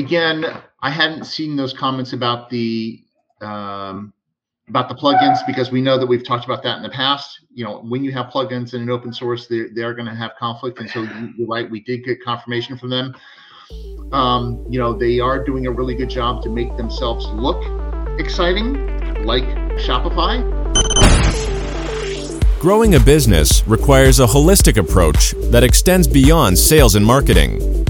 again, I hadn't seen those comments about the um, about the plugins because we know that we've talked about that in the past. You know, when you have plugins in an open source, they're, they're going to have conflict. And so you're right, we did get confirmation from them. Um, you know, they are doing a really good job to make themselves look exciting, like Shopify. Growing a business requires a holistic approach that extends beyond sales and marketing.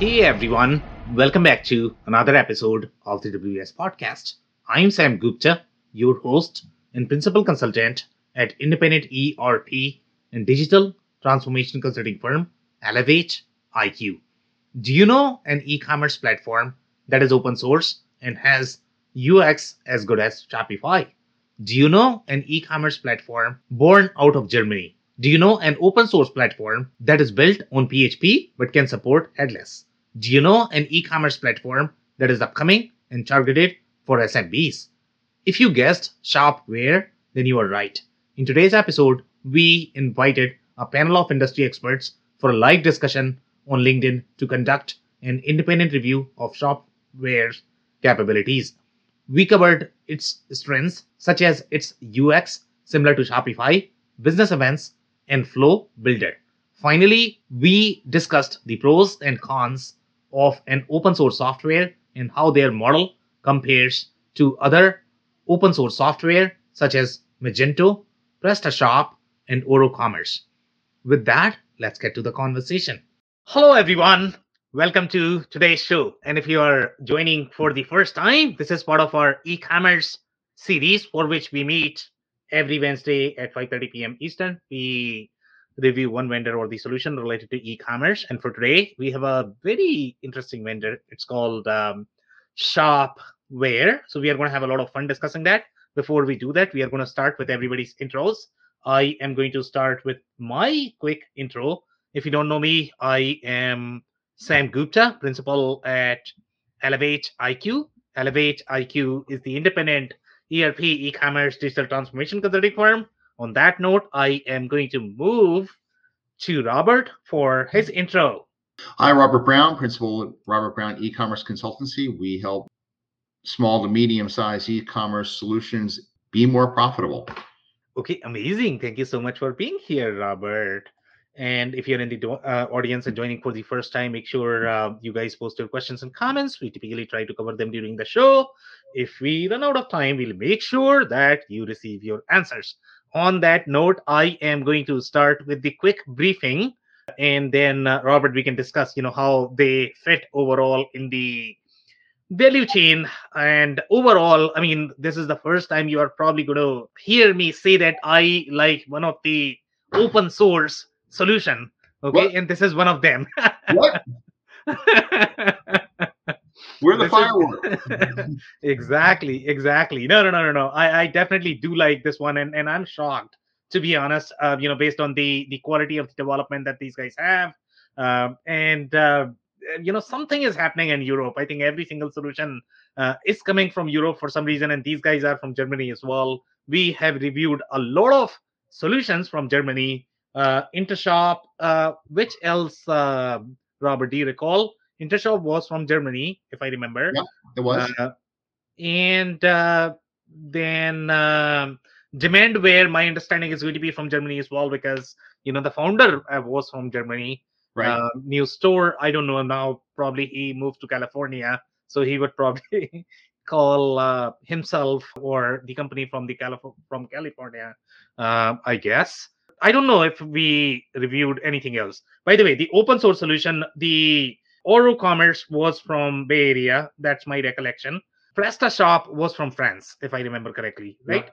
Hey everyone, welcome back to another episode of the WBS Podcast. I'm Sam Gupta, your host and principal consultant at independent ERP and digital transformation consulting firm Elevate IQ. Do you know an e commerce platform that is open source and has UX as good as Shopify? Do you know an e commerce platform born out of Germany? Do you know an open source platform that is built on PHP but can support headless? Do you know an e commerce platform that is upcoming and targeted for SMBs. If you guessed Shopware, then you are right. In today's episode, we invited a panel of industry experts for a live discussion on LinkedIn to conduct an independent review of Shopware's capabilities. We covered its strengths, such as its UX, similar to Shopify, business events, and Flow Builder. Finally, we discussed the pros and cons of an open source software and how their model compares to other open source software such as Magento, PrestaShop, and OroCommerce. With that, let's get to the conversation. Hello, everyone. Welcome to today's show. And if you are joining for the first time, this is part of our e-commerce series for which we meet every Wednesday at 5:30 p.m. Eastern. We review one vendor or the solution related to e-commerce. And for today, we have a very interesting vendor. It's called um, Shop where. So we are going to have a lot of fun discussing that. Before we do that, we are going to start with everybody's intros. I am going to start with my quick intro. If you don't know me, I am Sam Gupta, principal at Elevate IQ. Elevate IQ is the independent ERP e-commerce digital transformation consulting firm. On that note, I am going to move to Robert for his intro. Hi, Robert Brown, principal at Robert Brown e-commerce consultancy. We help small to medium sized e-commerce solutions be more profitable. Okay, amazing. Thank you so much for being here, Robert. And if you're in the uh, audience and joining for the first time, make sure uh, you guys post your questions and comments. We typically try to cover them during the show. If we run out of time, we'll make sure that you receive your answers. On that note, I am going to start with the quick briefing, and then uh, Robert, we can discuss, you know, how they fit overall in the value chain. And overall i mean this is the first time you are probably going to hear me say that i like one of the open source solution okay? What? and this is one of them. What we're the firework exactly exactly no no no no no I, I definitely do like this one and, and i'm shocked to be honest uh, you know based on the the quality of the development that these guys have um, and uh, uh, you know something is happening in Europe. I think every single solution uh, is coming from Europe for some reason, and these guys are from Germany as well. We have reviewed a lot of solutions from Germany. Uh, Intershop, uh, which else, uh, Robert? Do you recall? Intershop was from Germany, if I remember. Yeah, it was. Uh, and uh, then um, Demandware, my understanding is going to be from Germany as well, because you know the founder was from Germany right. uh, NewStore. I don't know now. Probably he moved to California, so he would probably call uh, himself or the company from the Calif- from California. Uh, I guess. I don't know if we reviewed anything else. By the way, the open source solution, the OroCommerce was from Bay Area. That's my recollection. PrestaShop was from France, if I remember correctly, right?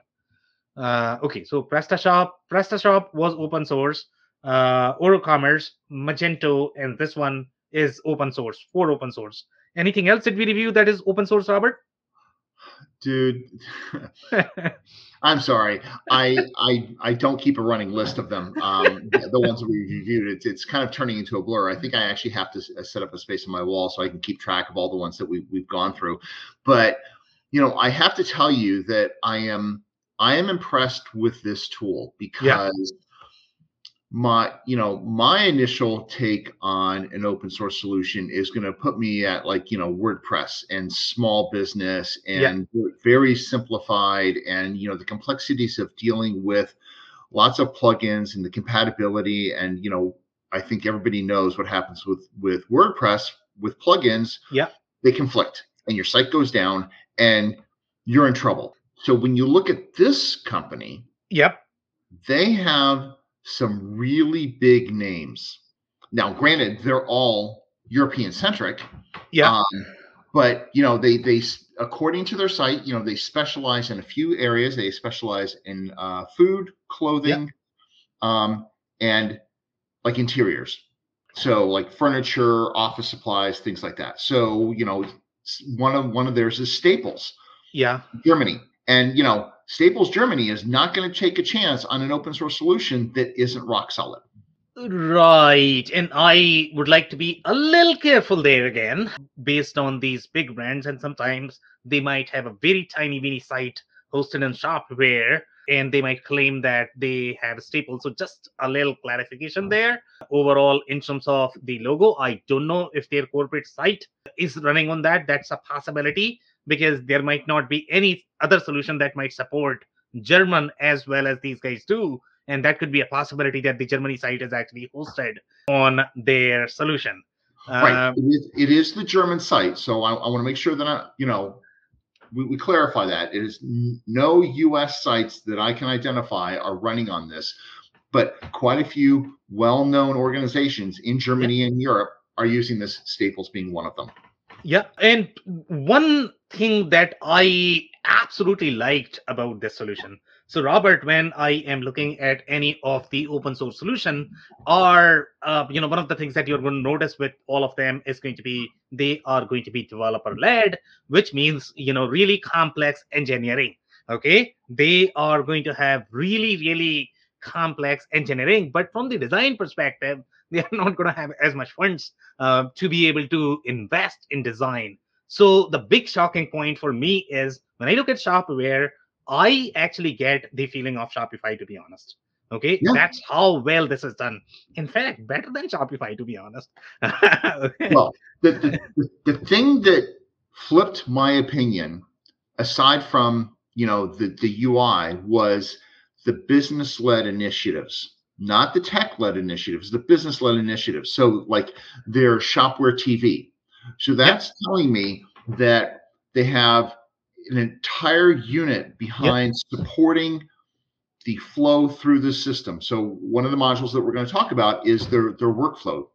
Yeah. Uh, okay, so PrestaShop, PrestaShop was open source uh, OroCommerce, Magento, and this one is open source for open source. Anything else that we review that is open source, Robert? Dude, I'm sorry. I I I don't keep a running list of them. Um, the, the ones that we reviewed, it's it's kind of turning into a blur. I think I actually have to set up a space on my wall so I can keep track of all the ones that we we've gone through. But you know, I have to tell you that I am I am impressed with this tool because my you know my initial take on an open source solution is going to put me at like you know wordpress and small business Yeah. and very simplified and you know the complexities of dealing with lots of plugins and the compatibility and you know i think everybody knows what happens with with wordpress with plugins Yeah. they conflict and your site goes down and you're in trouble so when you look at this company Yep. they have some really big names. Now, granted, they're all European centric. Yeah. Um, but you know, they they according to their site, you know, they specialize in a few areas. They specialize in uh, food, clothing, um, and like interiors. So like furniture, office supplies, things like that. So you know, one of one of theirs is Staples. Yeah. Germany. And you know, Staples Germany is not going to take a chance on an open source solution that isn't rock solid. Right. And I would like to be a little careful there again, based on these big brands. And sometimes they might have a very tiny, mini site hosted in Shopware, and they might claim that they have a staple. So just a little clarification there. Overall, in terms of the logo, I don't know if their corporate site is running on that. That's a possibility because there might not be any other solution that might support German as well as these guys do and that could be a possibility that the Germany site is actually hosted on their solution. right. Um, It is, it is the German site. So I, I want to make sure that I, you know, we, we clarify that. It is n- no US sites that I can identify are running on this, but quite a few well known organizations in Germany and Europe are using this, Staples being one of them. yeah, and one thing that I absolutely liked about this solution. So, Robert, when I am looking at any of the open source solution, are uh, you know one of the things that you're going to notice with all of them is going to be they are going to be developer led, which means you know really complex engineering. Okay, they are going to have really really complex engineering, but from the design perspective, they are not going to have as much funds uh, to be able to invest in design. So the big shocking point for me is when I look at Shopware, I actually get the feeling of Shopify, to be honest. Okay, Yeah. that's how well this is done. In fact, better than Shopify, to be honest. well, the, the, the, the thing that flipped my opinion, aside from you know the, the UI, was the business led initiatives, not the tech led initiatives, the business led initiatives. So like their Shopware TV. So that's telling me that they have an entire unit behind supporting the flow through the system. So one of the modules that we're going to talk about is their their workflow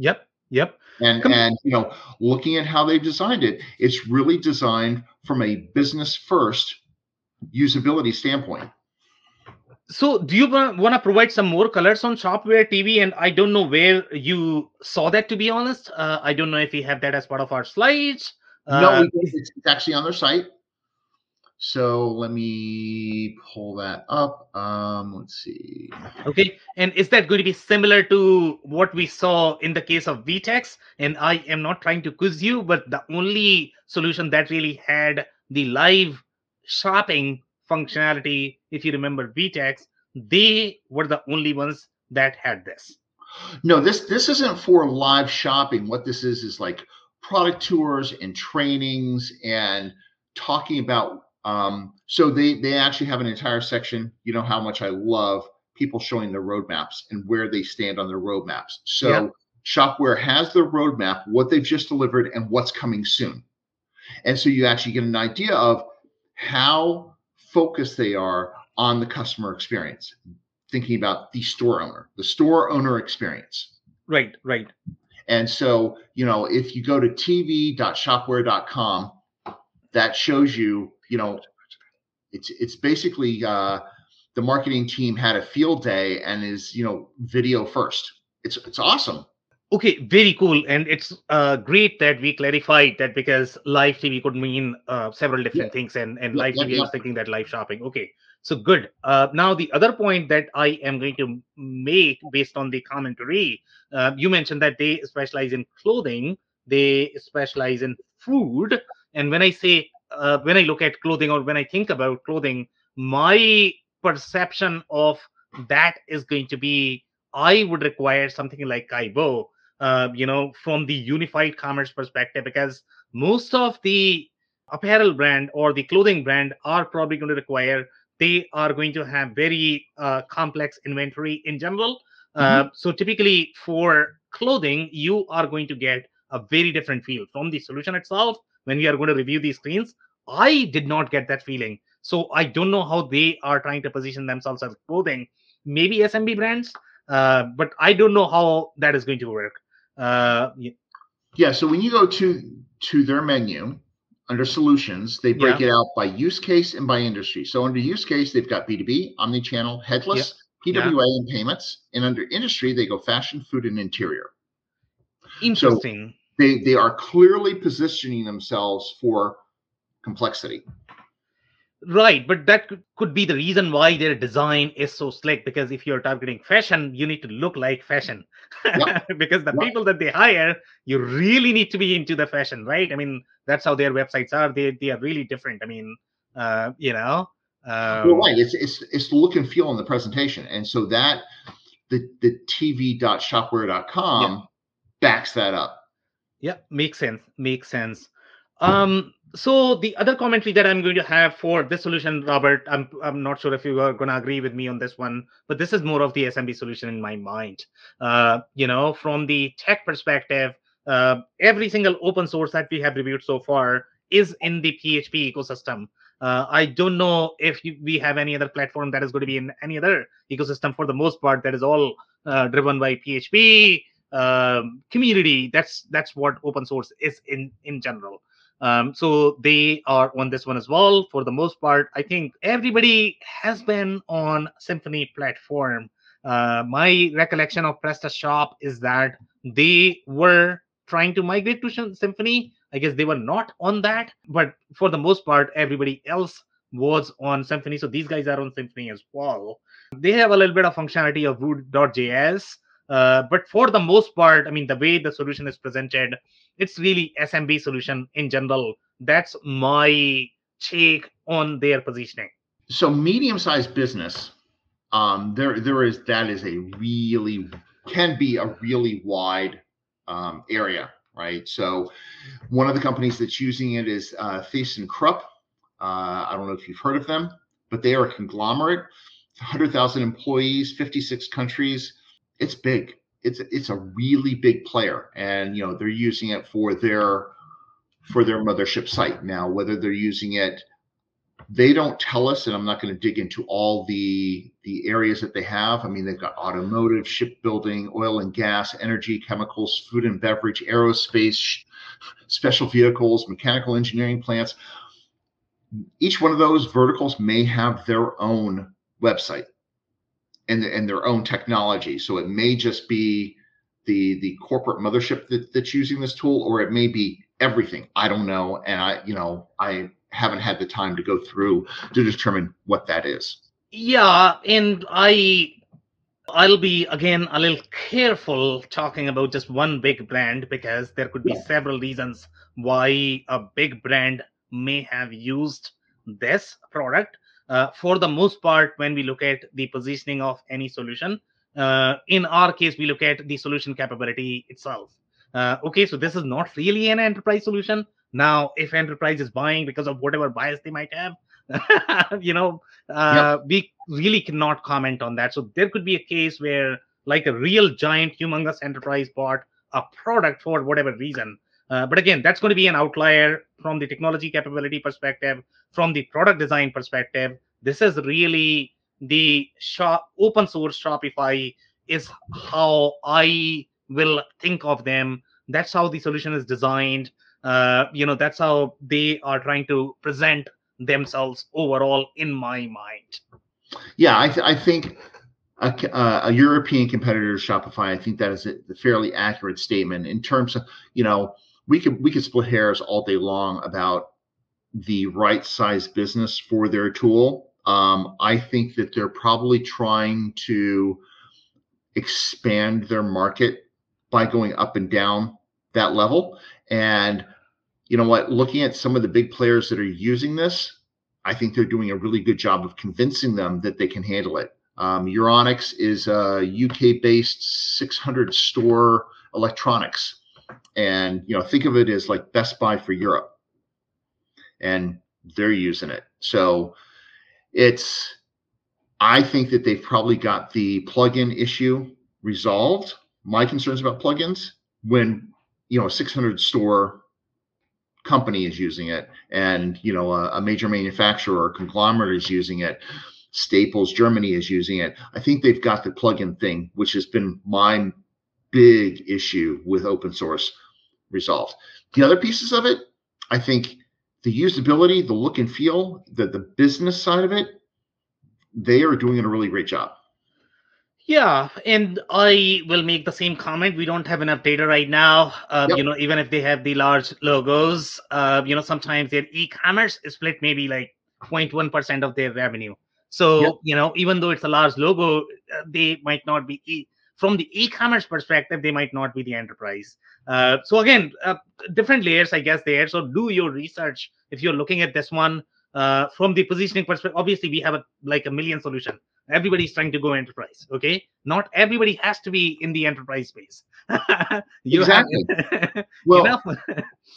yep, yep. and Come- and you know looking at how they've designed it it's really designed from a business first usability standpoint So, do you want to provide some more colors on Shopware TV? And I don't know where you saw that, to be honest. Uh, I don't know if we have that as part of our slides. no we- it's, it's actually on their site so let me pull that up um let's see Okay, and is that going to be similar to what we saw in the case of VTEX? And I am not trying to quiz you, but the only solution that really had the live shopping functionality, if you remember VTEX, they were the only ones that had this. no this this isn't for live shopping what this is is like product tours and trainings and talking about um so they they actually have an entire section you know how much i love people showing their roadmaps and where they stand on their roadmaps so Yeah. shopware has their roadmap what they've just delivered and what's coming soon and so you actually get an idea of how focused they are on the customer experience thinking about the store owner the store owner experience Right, right. and so, you know, if you go to tv.shopware.com, that shows you, you know, it's it's basically uh, the marketing team had a field day and is, you know, video first. It's it's awesome. Okay, very cool. And it's uh, great that we clarified that because live TV could mean uh, several different Yeah. things, and, and Yeah, live yeah, TV, I yeah. was thinking that live shopping. Okay, so good. Uh, now, the other point that I am going to make based on the commentary, uh, you mentioned that they specialize in clothing, they specialize in food. And when I say, uh, when I look at clothing or when I think about clothing, my perception of that is going to be I would require something like Kibo, uh, you know, from the unified commerce perspective, because most of the apparel brand or the clothing brand are probably going to require they are going to have very uh, complex inventory in general. Uh, so typically for clothing, you are going to get a very different feel from the solution itself. When we are going to review these screens, I did not get that feeling. So I don't know how they are trying to position themselves as clothing. Maybe SMB brands, uh, but I don't know how that is going to work. Uh, Yeah. So when you go to to their menu under solutions, they break it out by use case and by industry. So under use case, they've got B2B, omni-channel, headless, Yeah. PWA, and payments. And under industry, they go fashion, food, and interior. interesting. They they are clearly positioning themselves for complexity. Right, but that could, could be the reason why their design is so slick. Because if you're targeting fashion, you need to look like fashion. because the Yeah. people that they hire, you really need to be into the fashion, right? I mean, that's how their websites are. They they are really different. I mean, uh, you know. Um, Well, right. It's it's it's the look and feel in the presentation, and so that the the tv.shopware.com backs that up. Yeah, makes sense. Makes sense. Um, so the other commentary that I'm going to have for this solution, Robert, I'm I'm not sure if you are going to agree with me on this one, but this is more of the SMB solution in my mind. Uh, you know, from the tech perspective, uh, every single open source that we have reviewed so far is in the PHP ecosystem. Uh, I don't know if you, we have any other platform that is going to be in any other ecosystem. For the most part, that is all uh, driven by PHP um, community. That's that's what open source is in in general. Um, so they are on this one as well. For the most part, I think everybody has been on Symfony platform. Uh, my recollection of PrestaShop is that they were trying to migrate to Symfony. I guess they were not on that, but for the most part, everybody else was on Symfony. So these guys are on Symfony as well. They have a little bit of functionality of Vue.js, uh, but for the most part, I mean, the way the solution is presented, it's really SMB solution in general. That's my take on their positioning. So medium-sized business, um, there there is that is a really can be a really wide um, area, right? So one of the companies that's using it is uh, ThyssenKrupp. Uh, I don't know if you've heard of them, but they are a conglomerate, 100,000 employees, 56 countries. It's big. It's it's a really big player, and you know they're using it for their for their mothership site now. Whether they're using it, they don't tell us, and I'm not going to dig into all the the areas that they have. I mean, they've got automotive, shipbuilding, oil and gas, energy, chemicals, food and beverage, aerospace, special vehicles, mechanical engineering plants. Each one of those verticals may have their own website and, and their own technology. So it may just be the the corporate mothership that, that's using this tool, or it may be everything. I don't know, and I you know I haven't had the time to go through to determine what that is. Yeah, and I I'll be again a little careful talking about just one big brand because there could be several reasons why a big brand may have used this product. Uh, for the most part, when we look at the positioning of any solution, uh, in our case, we look at the solution capability itself. Uh, okay, so this is not really an enterprise solution. Now, if enterprise is buying because of whatever bias they might have, you know, uh, we really cannot comment on that. So there could be a case where, like a real giant, humongous enterprise bought a product for whatever reason. Uh, but again, that's going to be an outlier from the technology capability perspective, from the product design perspective. This is really the shop open source Shopify is how I will think of them. That's how the solution is designed. Uh, you know, that's how they are trying to present themselves overall in my mind. Yeah, I, th- I think a, uh, a European competitor to Shopify. I think that is a fairly accurate statement in terms of you know we could we could split hairs all day long about the right size business for their tool. Um, I think that they're probably trying to expand their market by going up and down that level. And you know what? Looking at some of the big players that are using this, I think they're doing a really good job of convincing them that they can handle it. Um, Euronics is a UK based 600 store electronics. And, you know, think of it as like Best Buy for Europe. And they're using it. So it's, I think that they've probably got the plugin issue resolved. My concerns about plugins when, you know, a 600 store company is using it and, you know, a, a major manufacturer or conglomerate is using it Staples Germany is using it. I think they've got the plugin thing, which has been my big issue with open source resolved. The other pieces of it, I think the usability, the look and feel, the the business side of it, they are doing a really great job. Yeah, and I will make the same comment. We don't have enough data right now. Uh, yep. You know, even if they have the large logos, uh, you know, sometimes their e-commerce is split maybe like 0.1 percent of their revenue. So, yep. you know, even though it's a large logo, uh, they might not be e- from the e-commerce perspective, they might not be the enterprise. Uh, so again, uh, different layers, I guess, there. So do your research if you're looking at this one uh, from the positioning perspective. Obviously, we have a, like a million solution. Everybody's trying to go enterprise. Okay, not everybody has to be in the enterprise space. exactly. Have, well, you know,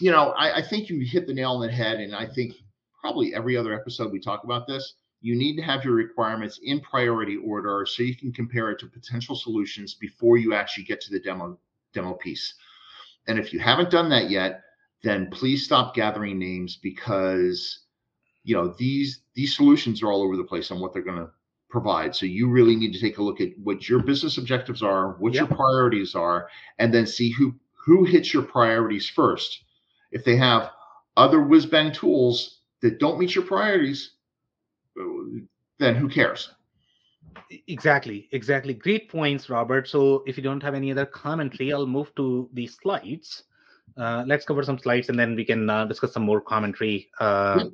you know I, I think you hit the nail on the head, and I think probably every other episode we talk about this you need to have your requirements in priority order so you can compare it to potential solutions before you actually get to the demo demo piece. And if you haven't done that yet, then please stop gathering names because you know these these solutions are all over the place on what they're going to provide. So you really need to take a look at what your business objectives are, what yep. your priorities are, and then see who who hits your priorities first. If they have other whiz bang tools that don't meet your priorities, then who cares? Exactly, exactly. Great points, Robert. So if you don't have any other commentary, I'll move to the slides. Uh, let's cover some slides and then we can uh, discuss some more commentary. Uh,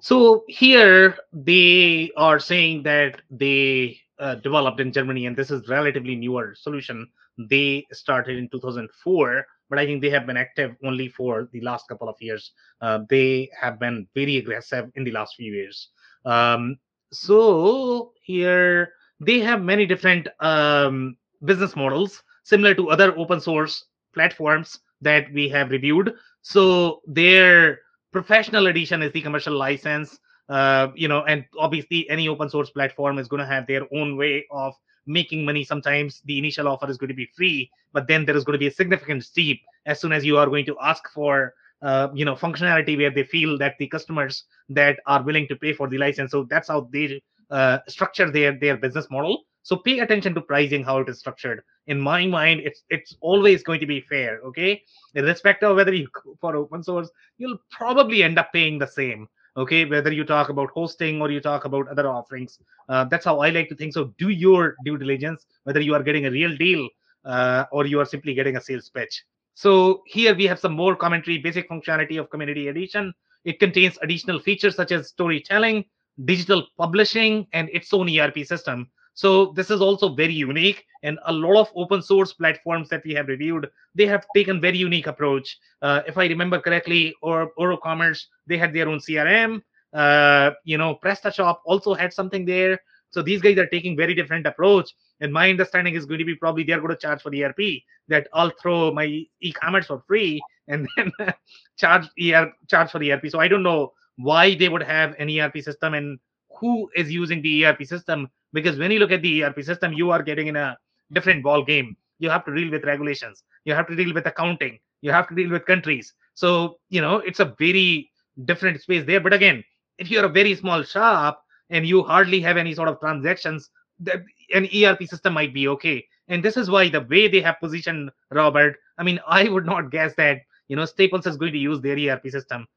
so here they are saying that they uh, developed in Germany, and this is relatively newer solution. They started in 2004, but I think they have been active only for the last couple of years. Uh, they have been very aggressive in the last few years. Um, so here they have many different um, business models similar to other open source platforms that we have reviewed. So their professional edition is the commercial license. Uh, you know, and obviously any open source platform is going to have their own way of making money. Sometimes the initial offer is going to be free, but then there is going to be a significant steep as soon as you are going to ask for uh, you know functionality where they feel that the customers that are willing to pay for the license. So that's how they uh, structure their their business model. So pay attention to pricing how it is structured. In my mind it's it's always going to be fair okay? Irrespective of whether you for open source you'll probably end up paying the same okay? Whether you talk about hosting or you talk about other offerings. Uh, that's how i like to think. So do your due diligence whether you are getting a real deal uh, or you are simply getting a sales pitch so here we have some more commentary, basic functionality of Community Edition. It contains additional features such as storytelling, digital publishing, and its own ERP system. So this is also very unique, and a lot of open source platforms that we have reviewed, they have taken very unique approach. Uh, if I remember correctly, or OroCommerce, they had their own CRM. Uh, you know, PrestaShop also had something there. So these guys are taking very different approach. And my understanding is going to be probably they're going to charge for ERP that I'll throw my e-commerce for free and then charge ER charge for ERP. So I don't know why they would have an ERP system and who is using the ERP system because when you look at the ERP system, you are getting in a different ball game. You have to deal with regulations. You have to deal with accounting. You have to deal with countries. So you know it's a very different space there. But again, if you're a very small shop and you hardly have any sort of transactions, that an ERP system might be okay. And this is why the way they have positioned Robert, I mean, I would not guess that you know Staples is going to use their ERP system.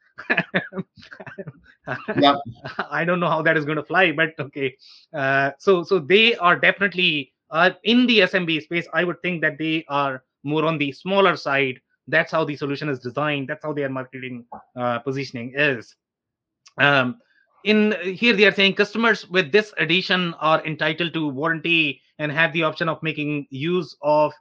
Yep. I don't know how that is going to fly, but okay. Uh, so so they are definitely uh, in the SMB space. I would think that they are more on the smaller side. That's how the solution is designed. That's how their marketing uh, positioning is. Um, in here they are saying customers with this edition are entitled to warranty and have the option of making use of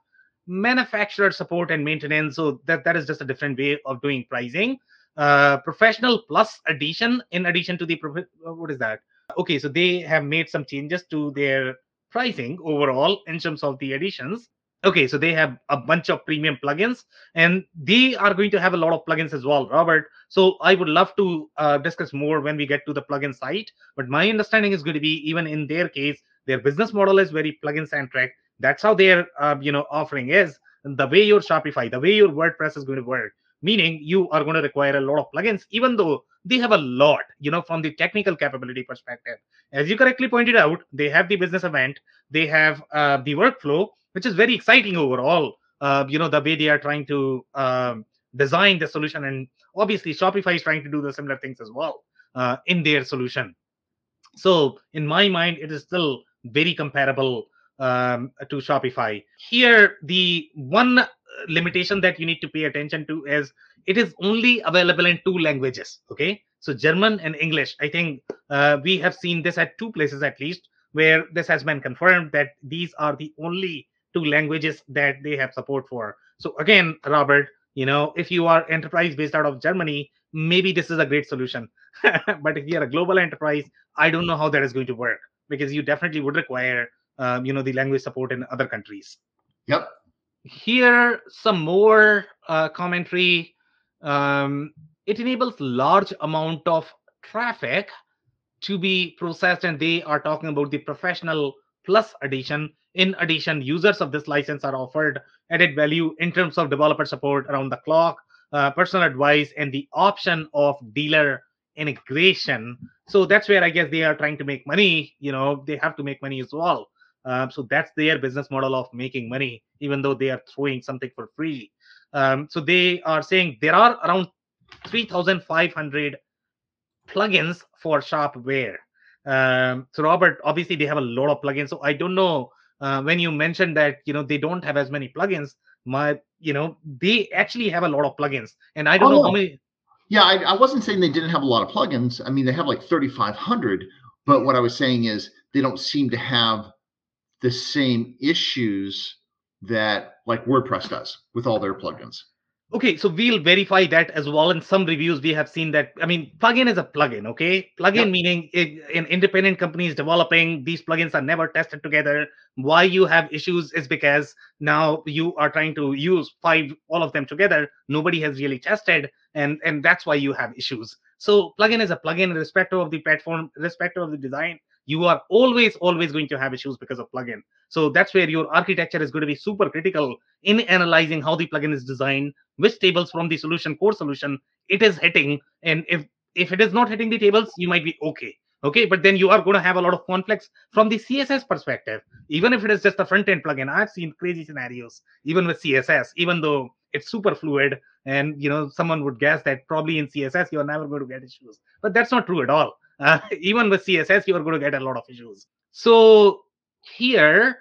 manufacturer support and maintenance. So that that is just a different way of doing pricing. Uh, professional plus edition in addition to the prof- uh, what is that? Okay so they have made some changes to their pricing overall in terms of the editions okay so they have a bunch of premium plugins and they are going to have a lot of plugins as well robert. So i would love to uh, discuss more when we get to the plugin site but my understanding is going to be even in their case their business model is very plugin centric. That's how their uh, you know offering is the way your shopify the way your wordpress is going to work. Meaning you are going to require a lot of plugins even though they have a lot you know from the technical capability perspective. As you correctly pointed out they have the business event they have uh, the workflow which is very exciting overall uh, you know the way they are trying to um, design the solution. And obviously shopify is trying to do the similar things as well uh, in their solution. So in my mind it is still very comparable um, to Shopify. Here, the one limitation that you need to pay attention to is it is only available in two languages. Okay, so German and English. I think uh, we have seen this at two places at least where this has been confirmed that these are the only two languages that they have support for. So again, Robert, you know, if you are enterprise based out of Germany, maybe this is a great solution. but if you are a global enterprise, I don't know how that is going to work because you definitely would require um, you know the language support in other countries yep here some more uh, commentary um, it enables large amount of traffic to be processed and they are talking about the professional plus edition in addition users of this license are offered added value in terms of developer support around the clock uh, personal advice and the option of dealer integration. So that's where i guess they are trying to make money. You know they have to make money as well. Um, so that's their business model of making money, even though they are throwing something for free. Um, so they are saying there are around 3,500 plugins for Shopware. Um, so Robert, obviously they have a lot of plugins. So I don't know uh, when you mentioned that you know they don't have as many plugins. My you know they actually have a lot of plugins, and I don't oh, know how many. Yeah, I, I wasn't saying they didn't have a lot of plugins. I mean, they have like 3,500. But what I was saying is they don't seem to have the same issues that like WordPress does with all their plugins. Okay, so we'll verify that as well. In some reviews, we have seen that. I mean, plugin is a plugin. Okay, plugin yep. meaning it, an independent company is developing these plugins are never tested together. Why you have issues is because now you are trying to use five all of them together. Nobody has really tested, and and that's why you have issues. So plugin is a plugin, irrespective of the platform, irrespective of the design you are always always going to have issues because of plugin. So that's where your architecture is going to be super critical in analyzing how the plugin is designed which tables from the solution core solution it is hitting and if if it is not hitting the tables you might be okay okay? But then you are going to have a lot of conflicts from the css perspective. Even if it is just a front end plugin i've seen crazy scenarios even with css even though it's super fluid and you know someone would guess that probably in css you're never going to get issues. But that's not true at all uh, even with css you are going to get a lot of issues. So here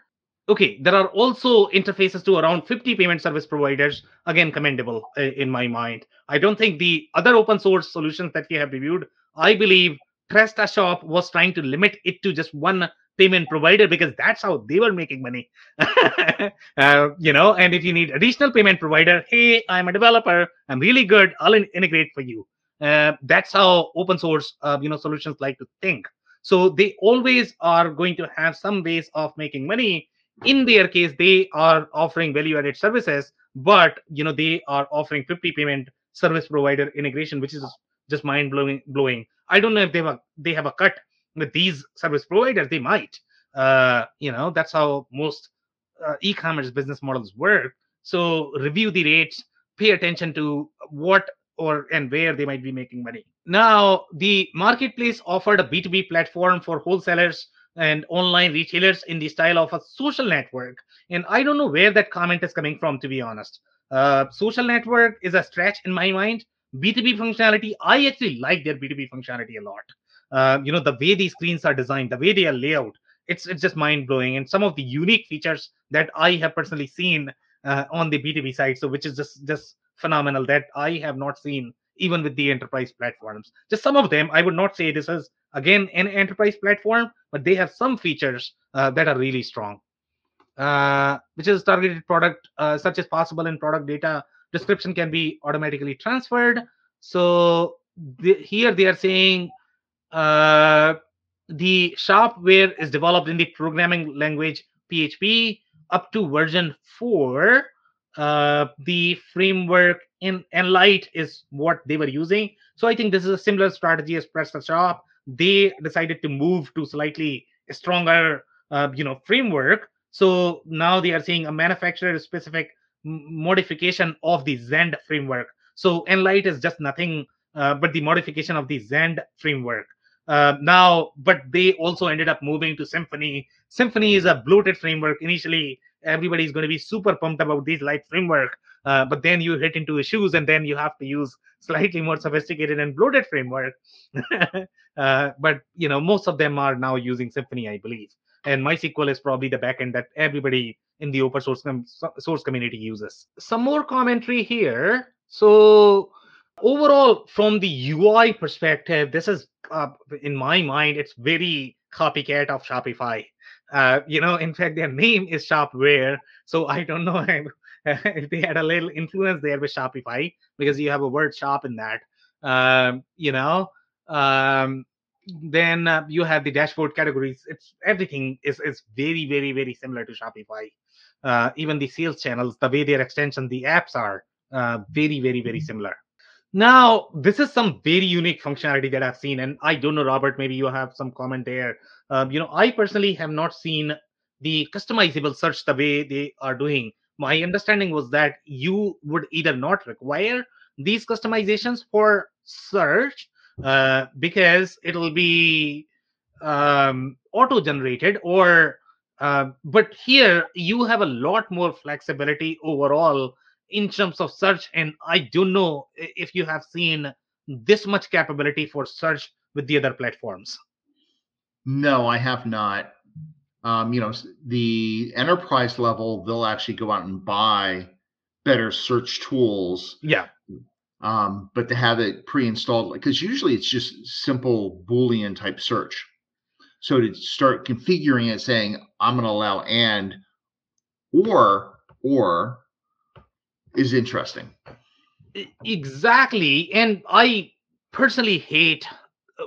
okay there are also interfaces to around 50 payment service providers. Again commendable uh, in my mind. I don't think the other open source solutions that we have reviewed i believe PrestaShop was trying to limit it to just one payment provider because that's how they were making money. Uh, you know and if you need additional payment provider hey i'm a developer. I'm really good. I'll in- integrate for you uh, that's how open source uh, you know solutions like to think. So they always are going to have some ways of making money. In their case they are offering value added services but you know they are offering 50 payment service provider integration which is just mind blowing blowing. I don't know if they have a, they have a cut with these service providers they might. Uh, you know that's how most uh, e-commerce business models work. So review the rates pay attention to what or and where they might be making money. Now, the marketplace offered a B2B platform for wholesalers and online retailers in the style of a social network. And I don't know where that comment is coming from, to be honest. Uh, social network is a stretch in my mind B2B functionality, I actually like their B2B functionality a lot. Uh, you know, the way these screens are designed, the way they are laid out, it's it's just mind blowing. And some of the unique features that I have personally seen uh, on the B2B side, so which is just just phenomenal that I have not seen even with the enterprise platforms. Just some of them, I would not say this is again an enterprise platform, but they have some features uh, that are really strong. Uh, which is targeted product uh, such as possible in product data description can be automatically transferred. So the, here they are saying uh, the shopware is developed in the programming language PHP up to version 4. Uh, the framework in Enlight is what they were using. So I think this is a similar strategy as PrestaShop. They decided to move to slightly stronger, uh, you know, framework. So now they are seeing a manufacturer specific modification of the Zend framework. So Enlight is just nothing uh, but the modification of the Zend framework. Uh, now, but they also ended up moving to Symfony. Symfony is a bloated framework. Initially, everybody's going to be super pumped about these light framework, uh, but then you hit into issues, and then you have to use slightly more sophisticated and bloated framework. uh, but you know, most of them are now using Symfony, I believe. And MySQL is probably the backend that everybody in the open source com- source community uses. Some more commentary here. So overall, from the UI perspective, this is uh, in my mind, it's very copycat of Shopify. Uh, you know, in fact, their name is Shopware, so I don't know if, if, they had a little influence there with Shopify because you have a word shop in that. Um, you know, um, then uh, you have the dashboard categories. It's everything is is very very very similar to Shopify. Uh, even the sales channels, the way their extension, the apps are uh, very very very similar. Now, this is some very unique functionality that I've seen, and I don't know, Robert. Maybe you have some comment there. Um, you know, I personally have not seen the customizable search the way they are doing. My understanding was that you would either not require these customizations for search uh, because it'll be um, auto generated or uh, but here you have a lot more flexibility overall in terms of search and i don't know if you have seen this much capability for search with the other platforms no i have not um, you know the enterprise level they'll actually go out and buy better search tools yeah um, but to have it pre-installed because usually it's just simple boolean type search so to start configuring it saying i'm going to allow and or or is interesting. Exactly. And I personally hate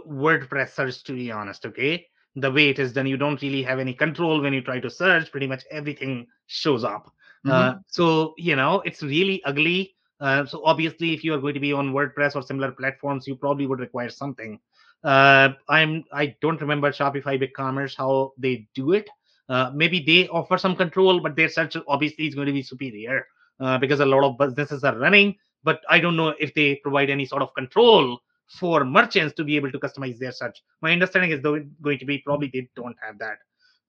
WordPress search, to be honest. Okay. The way it is done, you don't really have any control when you try to search. Pretty much everything shows up. Uh, mm-hmm. Uh, so, you know, it's really ugly. Uh, so, obviously, if you are going to be on WordPress or similar platforms, you probably would require something. Uh, I'm I don't remember Shopify BigCommerce how they do it. Uh, maybe they offer some control, but their search obviously is going to be superior. Uh, because a lot of businesses are running but i don't know if they provide any sort of control for merchants to be able to customize their search. My understanding is though going to be probably they don't have that.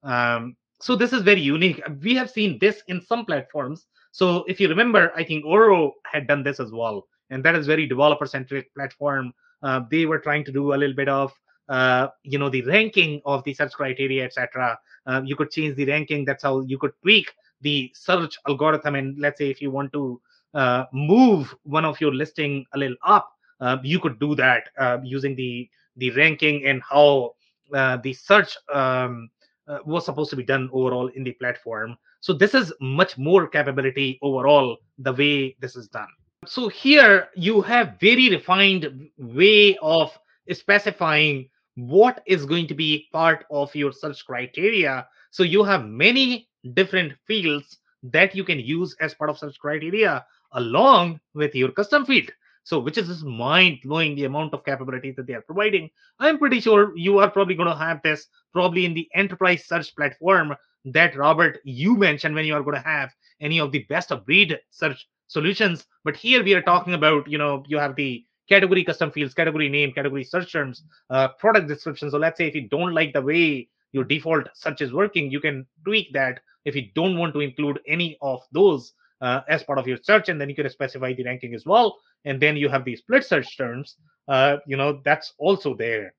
Um, so this is very unique. We have seen this in some platforms. So if you remember i think oro had done this as well. And that is very developer centric platform. Uh, they were trying to do a little bit of uh, you know the ranking of the search criteria etc uh, you could change the ranking. That's how you could tweak the search algorithm. And let's say if you want to uh, move one of your listing a little up uh, you could do that uh, using the the ranking and how uh, the search um, uh, was supposed to be done overall in the platform. So this is much more capability overall the way this is done. So here you have very refined way of specifying what is going to be part of your search criteria. So you have many different fields that you can use as part of search criteria along with your custom field. So, which is just mind blowing the amount of capabilities that they are providing. I'm pretty sure you are probably going to have this probably in the enterprise search platform that Robert you mentioned when you are going to have any of the best of breed search solutions. But here we are talking about, you know, you have the category custom fields, category name, category search terms, uh, product description. So let's say if you don't like the way your default search is working, you can tweak that if you don't want to include any of those uh, as part of your search, and then you can specify the ranking as well. And then you have the split search terms. Uh, you know that's also there.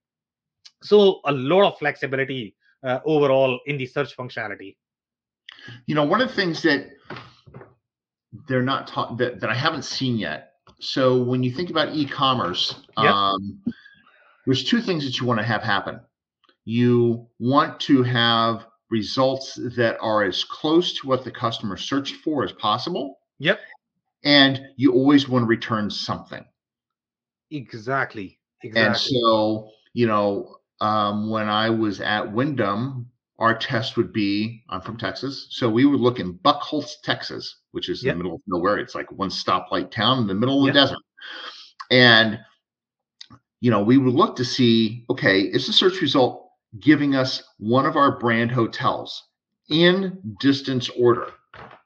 So a lot of flexibility uh, overall in the search functionality. You know, one of the things that they're not taught that, that I haven't seen yet. So when you think about e-commerce, Yep. um, there's two things that you want to have happen. You want to have results that are as close to what the customer searched for as possible. Yep. And you always want to return something. Exactly. Exactly. And so, you know, um, when I was at Wyndham, our test would be I'm from Texas. So we would look in Buckholts, Texas, which is in the middle of nowhere. It's like one stoplight town in the middle of Yep. the desert. And, you know, we would look to see okay, is the search result giving us one of our brand hotels in distance order?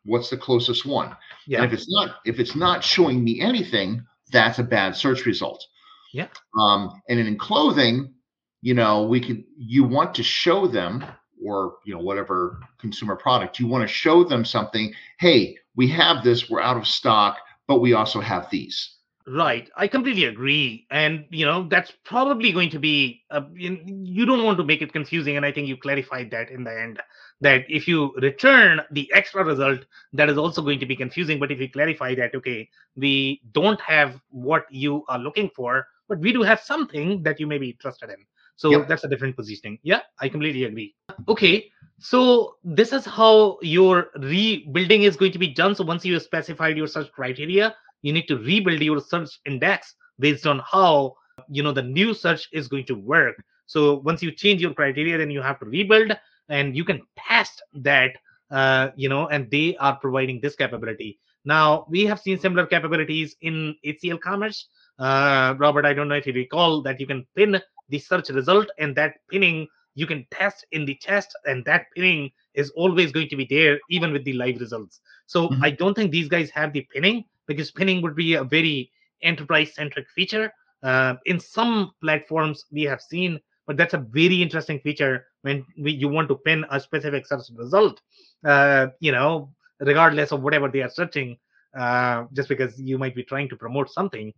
What's the closest one? And yeah. if it's not, if it's not showing me anything, that's a bad search result. Yeah. Um, and in clothing, you know, we could you want to show them or you know whatever consumer product you want to show them something. Hey, we have this. We're out of stock, but we also have these. Right. I completely agree. And, you know, that's probably going to be, uh, you don't want to make it confusing. And I think you clarified that in the end that if you return the extra result, that is also going to be confusing. But if you clarify that, okay, we don't have what you are looking for, but we do have something that you may be interested in. So Yep. that's a different positioning. Yeah, I completely agree. Okay. So this is how your rebuilding is going to be done. So once you have specified your search criteria, you need to rebuild your search index based on how you know the new search is going to work. So once you change your criteria then you have to rebuild and you can test that uh, you know and they are providing this capability. Now we have seen similar capabilities in hcl commerce. Uh, robert i don't know if you recall that you can pin the search result and that pinning you can test in the test and that pinning is always going to be there even with the live results. So Mhm. i don't think these guys have the pinning because pinning would be a very enterprise centric feature. Uh, in some platforms we have seen, but that's a very interesting feature when we, you want to pin a specific search result, uh, you know, regardless of whatever they are searching, uh, just because you might be trying to promote something.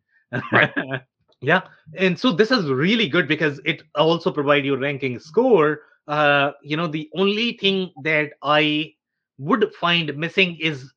Right. yeah. And so this is really good because it also provide your ranking score. Uh, you know, the only thing that I would find missing is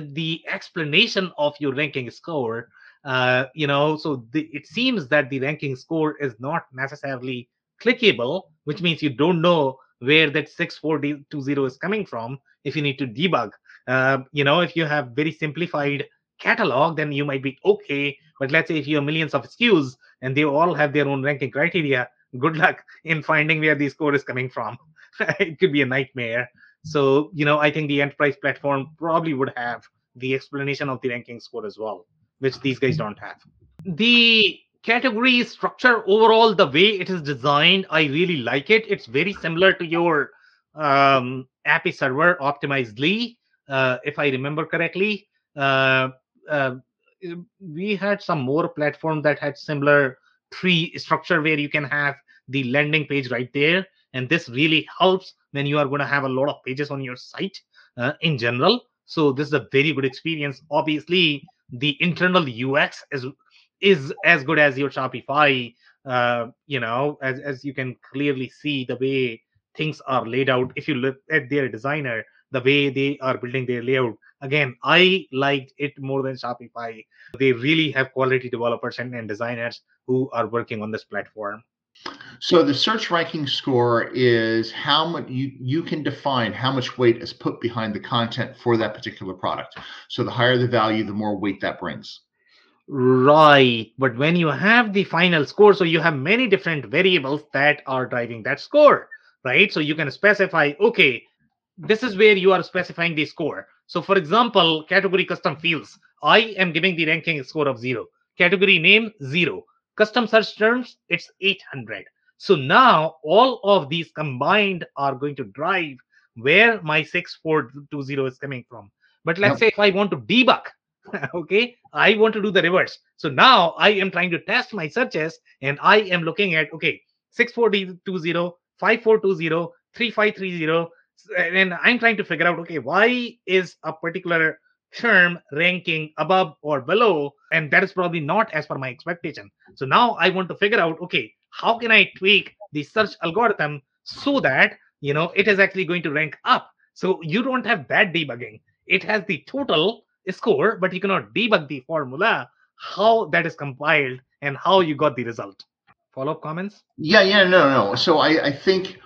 the explanation of your ranking score uh, you know so the, it seems that the ranking score is not necessarily clickable which means you don't know where that 6420 is coming from if you need to debug. Uh, you know if you have very simplified catalog then you might be okay but let's say if you have millions of skus and they all have their own ranking criteria good luck in finding where the score is coming from. It could be a nightmare so, you know, I think the enterprise platform probably would have the explanation of the ranking score as well, which these guys don't have. The category structure overall, the way it is designed, I really like it. It's very similar to your um, Episerver Optimizely, uh, if I remember correctly. Uh, uh, we had some more platform that had similar tree structure where you can have the landing page right there and this really helps when you are going to have a lot of pages on your site uh, in general. So this is a very good experience. Obviously the internal ux is is as good as your shopify uh, you know as, as you can clearly see the way things are laid out. If you look at their designer the way they are building their layout again i liked it more than shopify. They really have quality developers and, and designers who are working on this platform So the search ranking score is how much you, you can define how much weight is put behind the content for that particular product. So the higher the value, the more weight that brings. Right. But when you have the final score, so you have many different variables that are driving that score, right? So you can specify, okay, this is where you are specifying the score. So for example, category custom fields, I am giving the ranking score of zero. Category name, zero. Custom search terms, it's 800. So now all of these combined are going to drive where my 6420 is coming from. But let's say if I want to debug, okay, I want to do the reverse. So now I am trying to test my searches and I am looking at, okay, 6420, 5420, 3530, and I'm trying to figure out, okay, why is a particular term ranking above or below, and that is probably not as per my expectation. So now I want to figure out, okay, how can I tweak the search algorithm so that you know it is actually going to rank up? So you don't have that debugging. It has the total score, but you cannot debug the formula how that is compiled and how you got the result. Follow up comments? Yeah, yeah, no, no. So I, I think,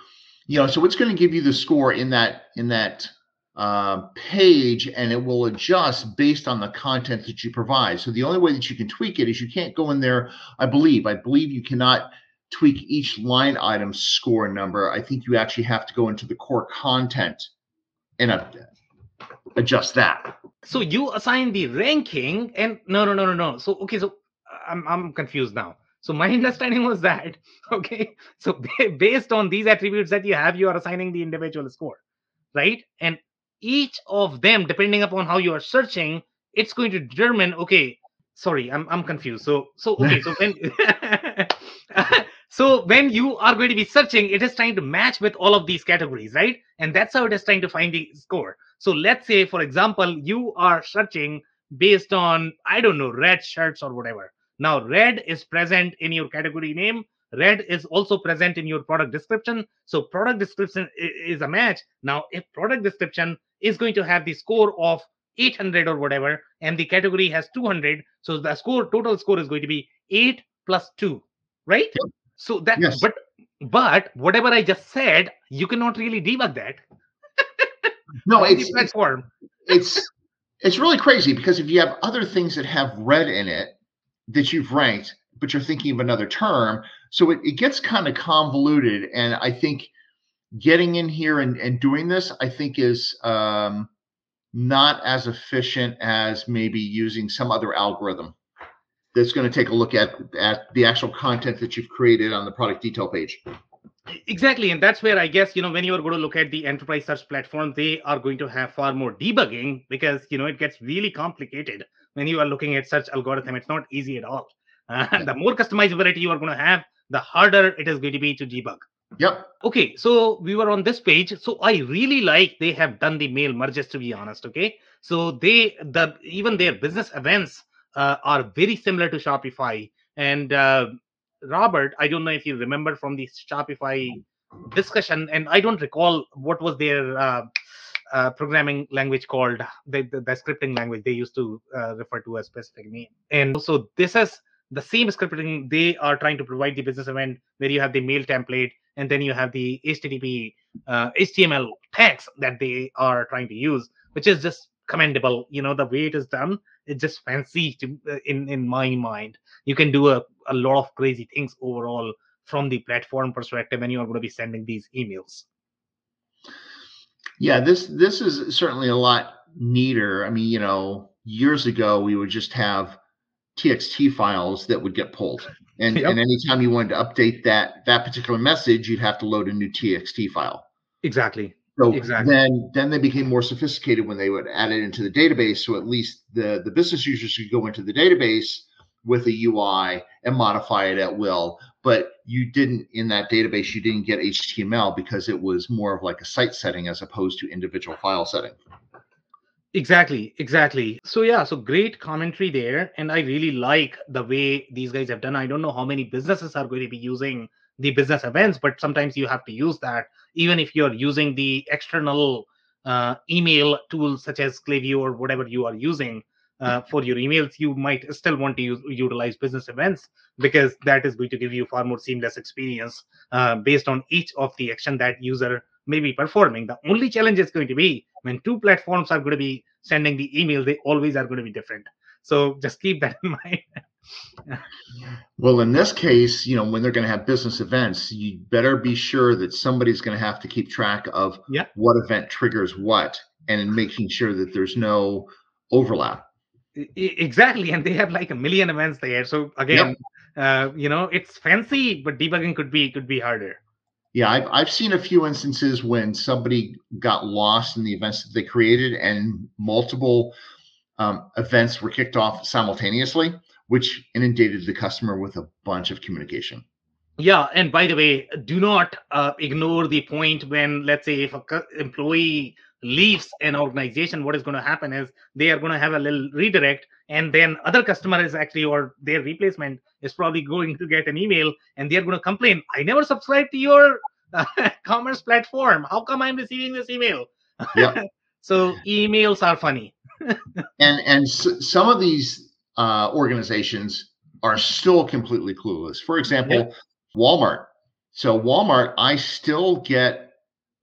you know, so it's going to give you the score in that in that uh, page, and it will adjust based on the content that you provide. So the only way that you can tweak it is you can't go in there. I believe, I believe you cannot tweak each line item score number. I think you actually have to go into the core content and uh, adjust that. So you assign the ranking, and no, no, no, no, no. So okay, so I'm I'm confused now. So my understanding was that okay. So based on these attributes that you have, you are assigning the individual score, right? And each of them, depending upon how you are searching, it's going to determine. Okay, sorry, I'm I'm confused. So so okay, so when so when you are going to be searching, it is trying to match with all of these categories, right? And that's how it is trying to find the score. So let's say, for example, you are searching based on, I don't know, red shirts or whatever. Now, red is present in your category name. Red is also present in your product description. So, product description is a match. Now, if product description is going to have the score of 800 or whatever, and the category has 200, so the score total score is going to be 8 plus 2, right? Yep. So that, yes. but but whatever I just said, you cannot really debug that no, it's platform. It's, it's it's really crazy because if you have other things that have red in it that you've ranked, but you're thinking of another term, so it, it gets kind of convoluted. And I think getting in here and, and doing this, I think is um, not as efficient as maybe using some other algorithm that's going to take a look at at the actual content that you've created on the product detail page. Exactly. And that's where I guess, you know, when you're going to look at the enterprise search platform, they are going to have far more debugging because, you know, it gets really complicated when you are looking at search algorithm. It's not easy at all. Uh, the more customizability you are going to have, the harder it is going to be to debug. Yep. Okay, so we were on this page. So I really like they have done the mail merges to be honest. Okay, so they the even their business events uh, are very similar to Shopify, and uh, Robert, I don't know if you remember from the Shopify discussion, and I don't recall what was their uh, uh, programming language called, the, the, the, scripting language they used to uh, refer to a specific name. And so this is the same scripting they are trying to provide the business event where you have the mail template and then you have the HTTP HTML uh, tags that they are trying to use, which is just commendable. You know the way it is done, it's just fancy to, uh, in in my mind. You can do a a lot of crazy things overall from the platform perspective when you are going to be sending these emails yeah this this is certainly a lot neater i mean you know years ago we would just have txt files that would get pulled and yep. and anytime you wanted to update that that particular message you'd have to load a new txt file exactly so exactly. then then they became more sophisticated when they would add it into the database so at least the the business users could go into the database with a UI and modify it at will. But you didn't in that database, you didn't get HTML because it was more of like a site setting as opposed to individual file setting. Exactly, exactly. So yeah, so great commentary there, and I really like the way these guys have done. I don't know how many businesses are going to be using the business events, but sometimes you have to use that, even if you're using the external uh, email tools such as Klaviyo or whatever you are using uh, for your emails, you might still want to use, utilize business events because that is going to give you far more seamless experience uh, based on each of the action that user may be performing. The only challenge is going to be when two platforms are going to be sending the email, they always are going to be different. So just keep that in mind. well, in this case, you know, when they're going to have business events, you better be sure that somebody's going to have to keep track of yeah. what event triggers what and making sure that there's no overlap exactly and they have like a million events there so again yep. uh, you know it's fancy but debugging could be could be harder yeah I've, I've seen a few instances when somebody got lost in the events that they created and multiple um, events were kicked off simultaneously which inundated the customer with a bunch of communication. Yeah and by the way do not uh, ignore the point when let's say if a employee leaves an organization, what is going to happen is they are going to have a little redirect, and then other customer is actually or their replacement is probably going to get an email, and they are going to complain, "I never subscribed to your uh, commerce platform. How come I'm receiving this email?" Yep. so emails are funny. and and s- some of these uh, organizations are still completely clueless. For example, Walmart. So Walmart, I still get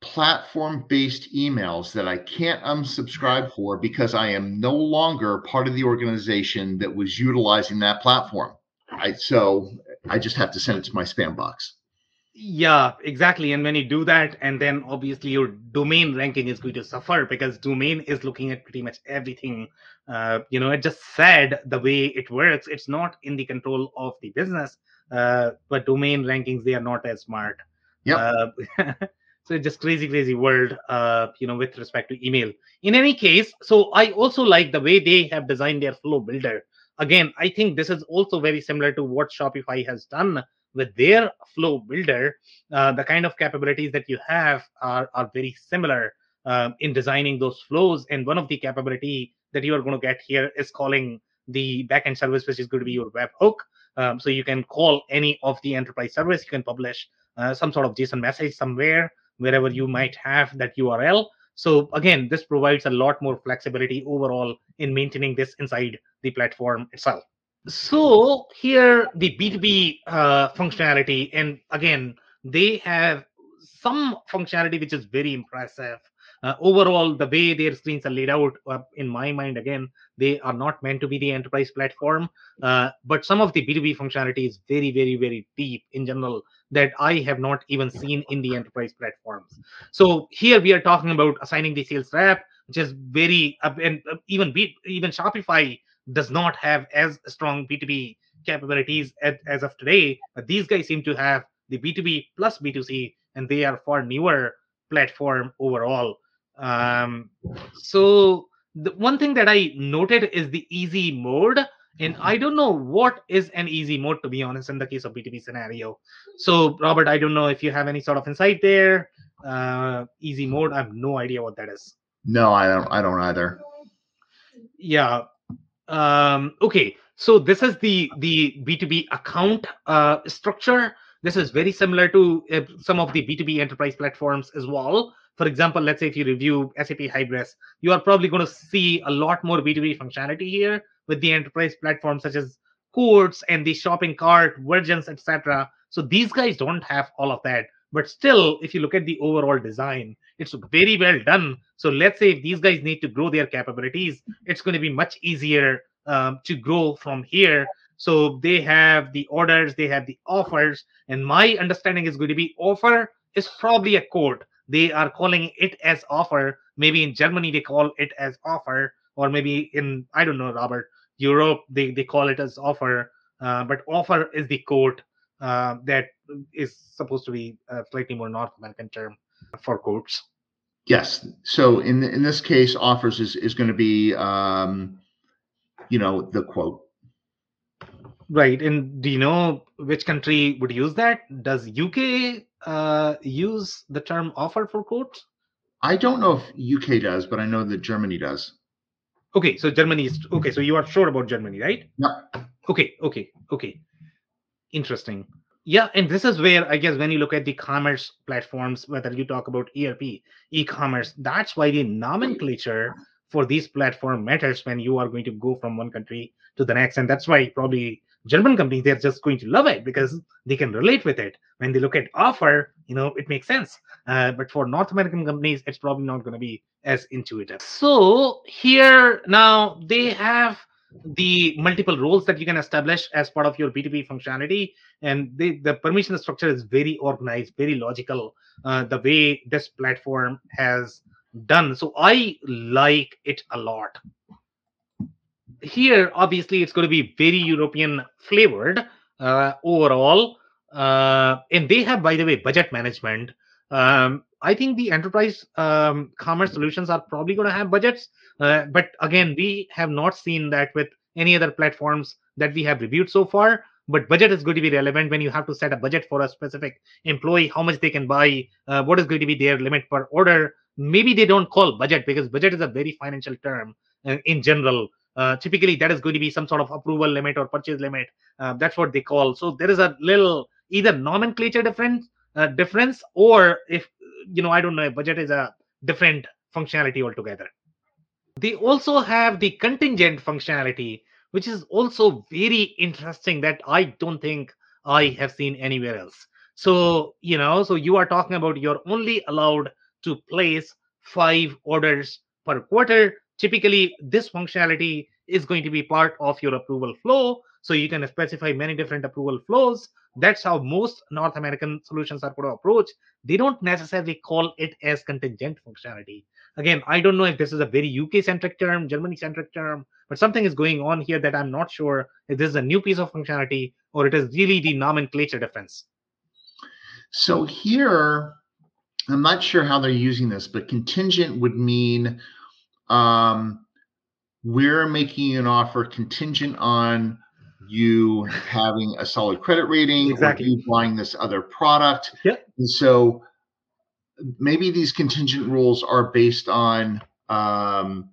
platform-based emails that I can't unsubscribe for because I am no longer part of the organization that was utilizing that platform. I so I just have to send it to my spam box. Yeah, exactly. And when you do that, and then obviously your domain ranking is going to suffer because domain is looking at pretty much everything. Uh, you know, it just said the way it works. It's not in the control of the business, uh, but domain rankings they are not as smart. Yeah. Uh, so just crazy, crazy world. Uh, you know, with respect to email. In any case, so I also like the way they have designed their flow builder. Again, I think this is also very similar to what Shopify has done with their flow builder, uh, the kind of capabilities that you have are, are very similar uh, in designing those flows. And one of the capability that you are going to get here is calling the backend service, which is going to be your webhook. Um, so you can call any of the enterprise service. You can publish uh, some sort of JSON message somewhere, wherever you might have that URL. So again, this provides a lot more flexibility overall in maintaining this inside the platform itself. So here the b2b uh, functionality and again they have some functionality which is very impressive. Uh, overall the way their screens are laid out uh, in my mind again they are not meant to be the enterprise platform. Uh, but some of the b2b functionality is very very very deep in general that i have not even seen in the enterprise platforms so here we are talking about assigning the sales rep which is very uh, and uh, even even shopify does not have as strong B2B capabilities as of today. But these guys seem to have the B2B plus B2C, and they are far newer platform overall. Um, so the one thing that I noted is the easy mode. And I don't know what is an easy mode, to be honest, in the case of B2B scenario. So, Robert, I don't know if you have any sort of insight there. Uh, easy mode, I have no idea what that is. No, I don't. I don't either. Yeah, um, okay, so this is the the B2B account uh, structure. This is very similar to uh, some of the B2B enterprise platforms as well. For example, let's say if you review SAP Hybris, you are probably going to see a lot more B2B functionality here with the enterprise platforms such as Courts and the shopping cart versions, etc. So these guys don't have all of that. But still, if you look at the overall design, it's very well done. So let's say if these guys need to grow their capabilities, it's going to be much easier um, to grow from here. So they have the orders, they have the offers, and my understanding is going to be offer is probably a code. They are calling it as offer. Maybe in Germany they call it as offer, or maybe in I don't know, Robert, Europe they they call it as offer. Uh, but offer is the code uh, that is supposed to be a slightly more North American term for quotes. Yes. So in in this case, offers is is going to be, um, you know, the quote. Right. And do you know which country would use that? Does UK uh, use the term offer for quotes? I don't know if UK does, but I know that Germany does. Okay, so Germany is okay. So you are sure about Germany, right? Yep. Okay, okay, okay. Interesting. Yeah, and this is where I guess when you look at the commerce platforms, whether you talk about ERP, e-commerce, that's why the nomenclature for these platform matters when you are going to go from one country to the next, and that's why probably German companies they're just going to love it because they can relate with it. When they look at offer, you know, it makes sense. Uh, but for North American companies, it's probably not going to be as intuitive. So here now they have the multiple roles that you can establish as part of your B2B functionality. And they, the permission structure is very organized, very logical, uh, the way this platform has done. So I like it a lot. Here, obviously, it's going to be very European flavored uh, overall. Uh, and they have, by the way, budget management. Um, I think the enterprise um, commerce solutions are probably going to have budgets. Uh, but again, we have not seen that with any other platforms that we have reviewed so far. But budget is going to be relevant when you have to set a budget for a specific employee, how much they can buy, uh, what is going to be their limit per order. maybe they don't call budget because budget is a very financial term uh, in general uh, typically that is going to be some sort of approval limit or purchase limit. Uh, that's what they call. So there is a little either nomenclature difference uh, difference or if you know i don't know budget is a different functionality altogether. They also have the contingent functionality which is also very interesting that i don't think i have seen anywhere else. So you know so you are talking about you're only allowed to place five orders per quarter typically this functionality is going to be part of your approval flow. So you can specify many different approval flows. That's how most north american solutions are going to approach. They don't necessarily call it as contingent functionality. Again i don't know if this is a very uk centric term germany centric term but something is going on here that i'm not sure if this is a new piece of functionality or it is really the nomenclature difference. So here, I'm not sure how they're using this, but contingent would mean um, we're making an offer contingent on you having a solid credit rating Exactly. or you buying this other product. Yep. And so maybe these contingent rules are based on um,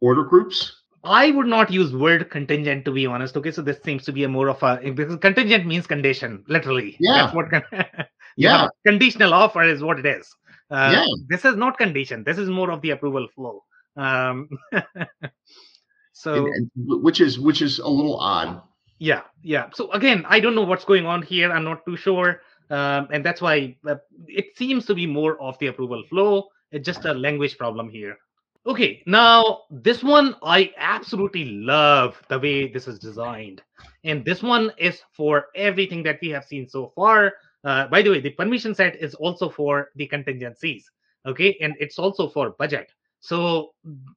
order groups. I would not use word contingent to be honest. Okay, so this seems to be a more of a because contingent means condition, literally. Yeah. That's what con- Yeah. conditional offer is what it is. Uh, Yeah. This is not condition. This is more of the approval flow. Um, so and, and which is which is a little odd. yeah, yeah. So again, I don't know what's going on here. I'm not too sure, um, and that's why uh, it seems to be more of the approval flow. It's just a language problem here. Okay, now this one I absolutely love the way this is designed, and this one is for everything that we have seen so far. Uh, by the way, the permission set is also for the contingencies. Okay, and it's also for budget. So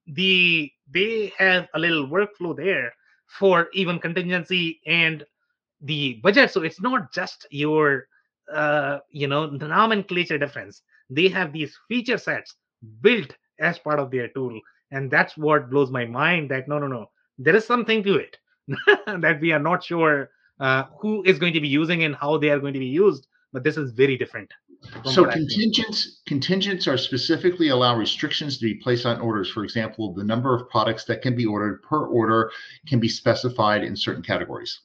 the they have a little workflow there for even contingency and the budget. So it's not just your uh, you know nomenclature difference. They have these feature sets built as part of their tool, and that's what blows my mind. That no, no, no, there is something to it that we are not sure uh, who is going to be using and how they are going to be used. But this is very different. So what I've seen. contingents contingents are specifically allow restrictions to be placed on orders. For example, the number of products that can be ordered per order can be specified in certain categories.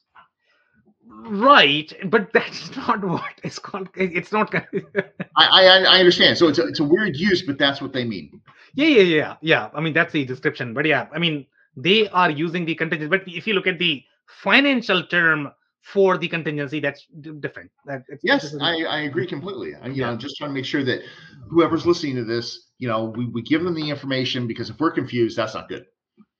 right, but that's not what it's called. It's not. I I, I understand. So it's a, it's a weird use, but that's what they mean. Yeah, yeah, yeah, yeah. I mean, that's the description. But yeah, I mean, they are using the contingent. But if you look at the financial term for the contingency, that's d- different. That it's, Yes, I, I agree completely. I, you Yeah. know, just trying to make sure that whoever's listening to this, you know, we, we give them the information because if we're confused, that's not good.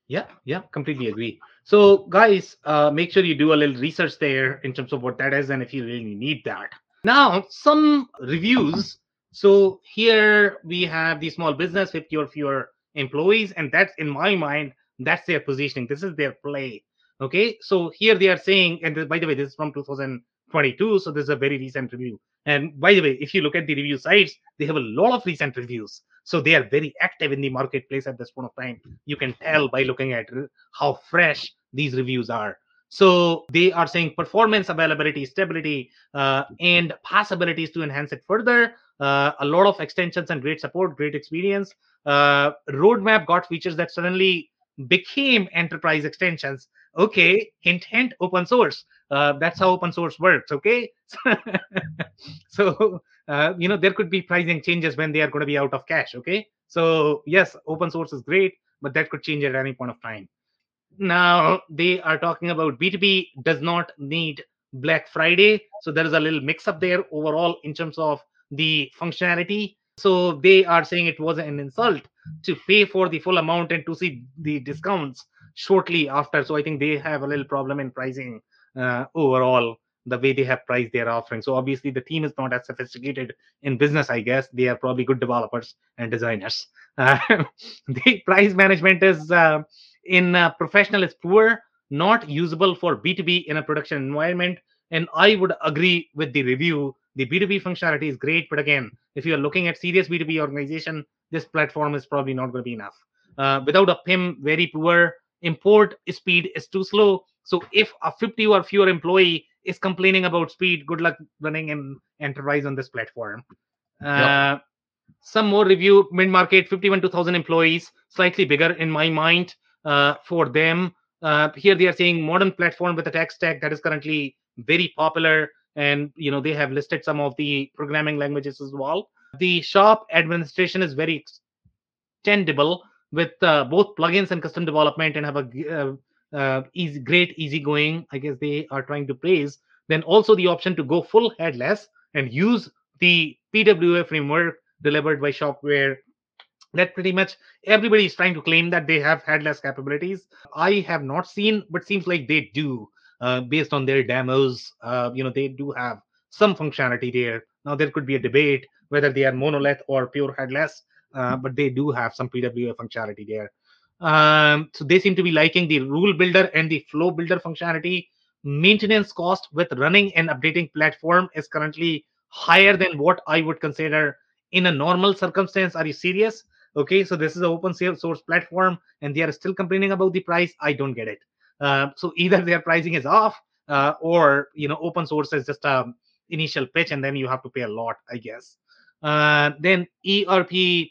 yeah, yeah, completely agree. So, guys, uh, make sure you do a little research there in terms of what that is and if you really need that. Now, some reviews. So here we have the small business with or fewer employees, and that's in my mind, that's their positioning. This is their play. Okay, so here they are saying, and by the way, this is from 2022, so this is a very recent review. And by the way, if you look at the review sites, they have a lot of recent reviews. So they are very active in the marketplace at this point of time. You can tell by looking at how fresh these reviews are. So they are saying performance, availability, stability, uh, and possibilities to enhance it further. Uh, a lot of extensions and great support, great experience. Uh, roadmap got features that suddenly became enterprise extensions. Okay, hint, hint, open source. Uh, that's how open source works. Okay, so uh, you know there could be pricing changes when they are going to be out of cash. Okay, so yes, open source is great, but that could change at any point of time. Now they are talking about B2B does not need Black Friday. So there is a little mix up there overall in terms of the functionality. So they are saying it was an insult to pay for the full amount and to see the discounts shortly after. So I think they have a little problem in pricing uh, overall the way they have priced their offering. So obviously the team is not as sophisticated in business, I guess. They are probably good developers and designers. Uh, the price management is uh, in uh, professional is poor, not usable for B2B in a production environment. And I would agree with the review. The B2B functionality is great, but again, if you are looking at serious B2B organization, this platform is probably not going to be enough. Uh, without a PIM, very poor. Import speed is too slow. So if a 50 or fewer employee is complaining about speed, good luck running an enterprise on this platform. Uh, some more review mid market 51 2000 employees slightly bigger in my mind uh, for them uh, here they are saying modern platform with a tech stack that is currently very popular and you know they have listed some of the programming languages as well the shop administration is very extendable with uh, both plugins and custom development and have a uh, uh, easy great easygoing i guess they are trying to praise then also the option to go full headless and use the pwa framework delivered by shopware. That pretty much everybody is trying to claim that they have headless capabilities. I have not seen but seems like they do uh, based on their demos. Uh, you know they do have some functionality there. Now there could be a debate whether they are monolith or pure headless uh, but they do have some pwa functionality there. Um, so they seem to be liking the rule builder and the flow builder functionality. Maintenance cost with running and updating platform is currently higher than what i would consider in a normal circumstance. Are you serious? Okay so this is an open source platform and they are still complaining about the price. I don't get it. Uh, so either their pricing is off uh, or you know open source is just a initial pitch and then you have to pay a lot i guess uh, then erp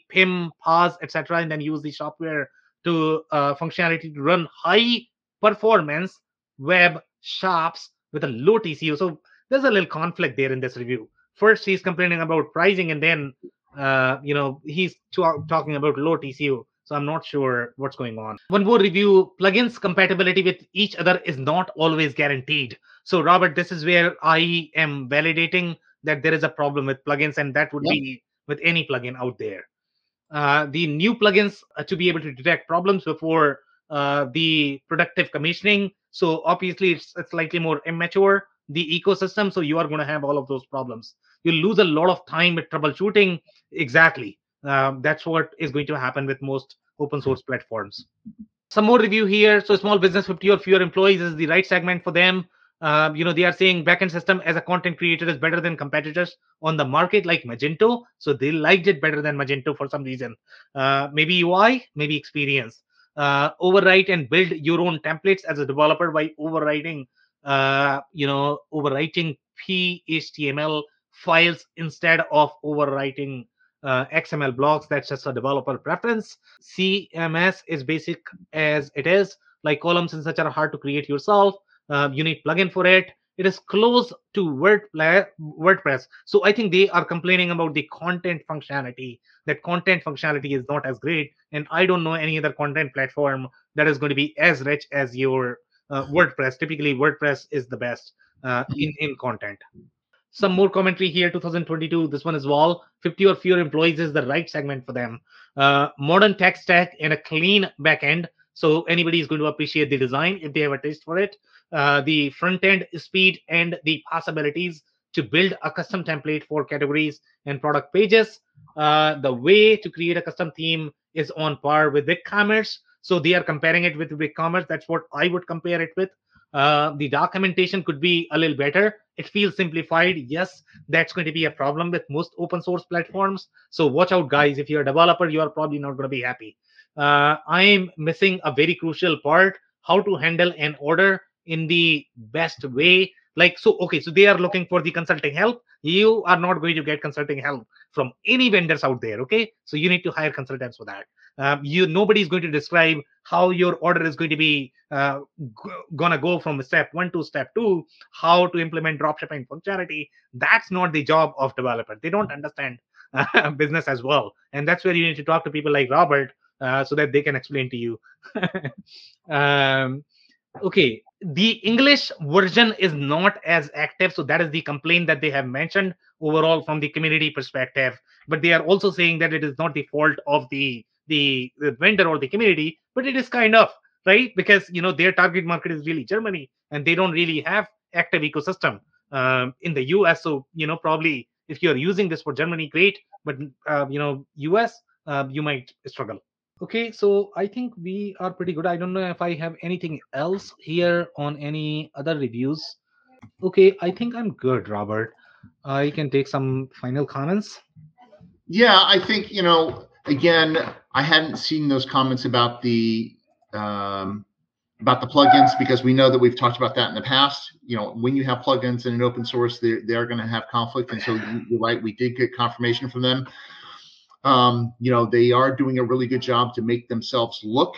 pim PaaS etc and then use the software to uh, functionality to run high performance web shops with a low tco so there's a little conflict there in this review. First he's complaining about pricing and then uh, you know he's talking about low tco so i'm not sure what's going on. One more review. Plugins compatibility with each other is not always guaranteed. So robert this is where i am validating that there is a problem with plugins and that would be with any plugin out there. Uh, the new plugins uh, to be able to detect problems before uh, the productive commissioning. So obviously it's, it's slightly more immature the ecosystem so you are going to have all of those problems. You lose a lot of time with troubleshooting. Exactly. Um, that's what is going to happen with most open source platforms. Some more review here. So small business 50 or fewer employees is the right segment for them uh, you know they are saying backend system as a content creator is better than competitors on the market like magento so they liked it better than magento for some reason uh, maybe ui maybe experience uh, overwrite and build your own templates as a developer by overriding uh, you know overwriting phtml files instead of overwriting uh, XML blocks. That's just a developer preference. CMS is basic as it is. Like columns and such are hard to create yourself. Uh, you need plugin for it. It is close to WordPress. So I think they are complaining about the content functionality. That content functionality is not as great. And I don't know any other content platform that is going to be as rich as your uh, WordPress. Typically, WordPress is the best uh, in, in content some more commentary here 2022 this one is wall 50 or fewer employees is the right segment for them uh, modern tech stack and a clean backend so anybody is going to appreciate the design if they have a taste for it. Uh, the front end speed and the possibilities to build a custom template for categories and product pages. Uh, the way to create a custom theme is on par with BigCommerce. So they are comparing it with BigCommerce. That's what i would compare it with. Uh, the documentation could be a little better. It feels simplified. Yes that's going to be a problem with most open source platforms. So watch out guys. If you're a developer you are probably not going to be happy uh, i'm missing a very crucial part how to handle an order in the best way. Like so okay so they are looking for the consulting help. You are not going to get consulting help from any vendors out there okay? So you need to hire consultants for that. Um, you nobody is going to describe how your order is going to be uh, g- gonna go from step one to step two how to implement dropshipping functionality. That's not the job of developer. They don't understand uh, business as well. And that's where you need to talk to people like robert so that they can explain to you um, okay the english version is not as active so that is the complaint that they have mentioned overall from the community perspective but they are also saying that it is not the fault of the the, the vendor or the community, but it is kind of right because you know their target market is really Germany, and they don't really have active ecosystem um, in the US. So you know probably if you're using this for Germany, great, but uh, you know US, uh, you might struggle. Okay, so I think we are pretty good. I don't know if I have anything else here on any other reviews. Okay, I think I'm good, Robert. I can take some final comments. Yeah, I think you know again, I hadn't seen those comments about the um, about the plugins because we know that we've talked about that in the past. You know, when you have plugins in an open source, they're, they're going to have conflict. And so you're right, we did get confirmation from them. Um, you know, they are doing a really good job to make themselves look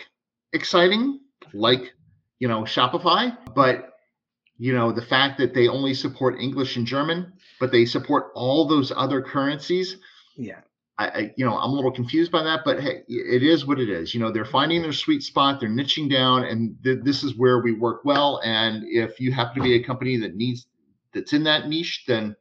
exciting, like you know Shopify. But you know, the fact that they only support English and German, but they support all those other currencies. Yeah. I, I, you know, I'm a little confused by that, but hey, it is what it is. You know, they're finding their sweet spot, they're niching down, and th- this is where we work well. And if you happen to be a company that needs that's in that niche, then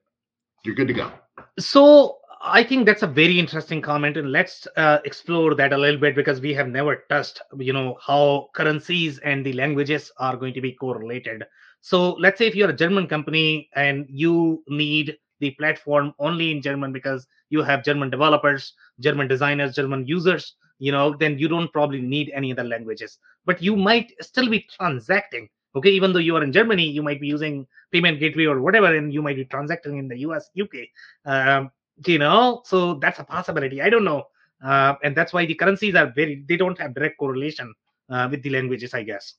you're good to go. So I think that's a very interesting comment, and let's uh, explore that a little bit because we have never touched, you know, how currencies and the languages are going to be correlated. So let's say if you're a German company and you need the platform only in German because you have German developers, German designers, German users, you know, then you don't probably need any other languages. But you might still be transacting. Okay, even though you are in Germany, you might be using payment gateway or whatever, and you might be transacting in the US, UK. Um, you know, so that's a possibility. I don't know. Uh, and that's why the currencies are very, they don't have direct correlation uh, with the languages, I guess.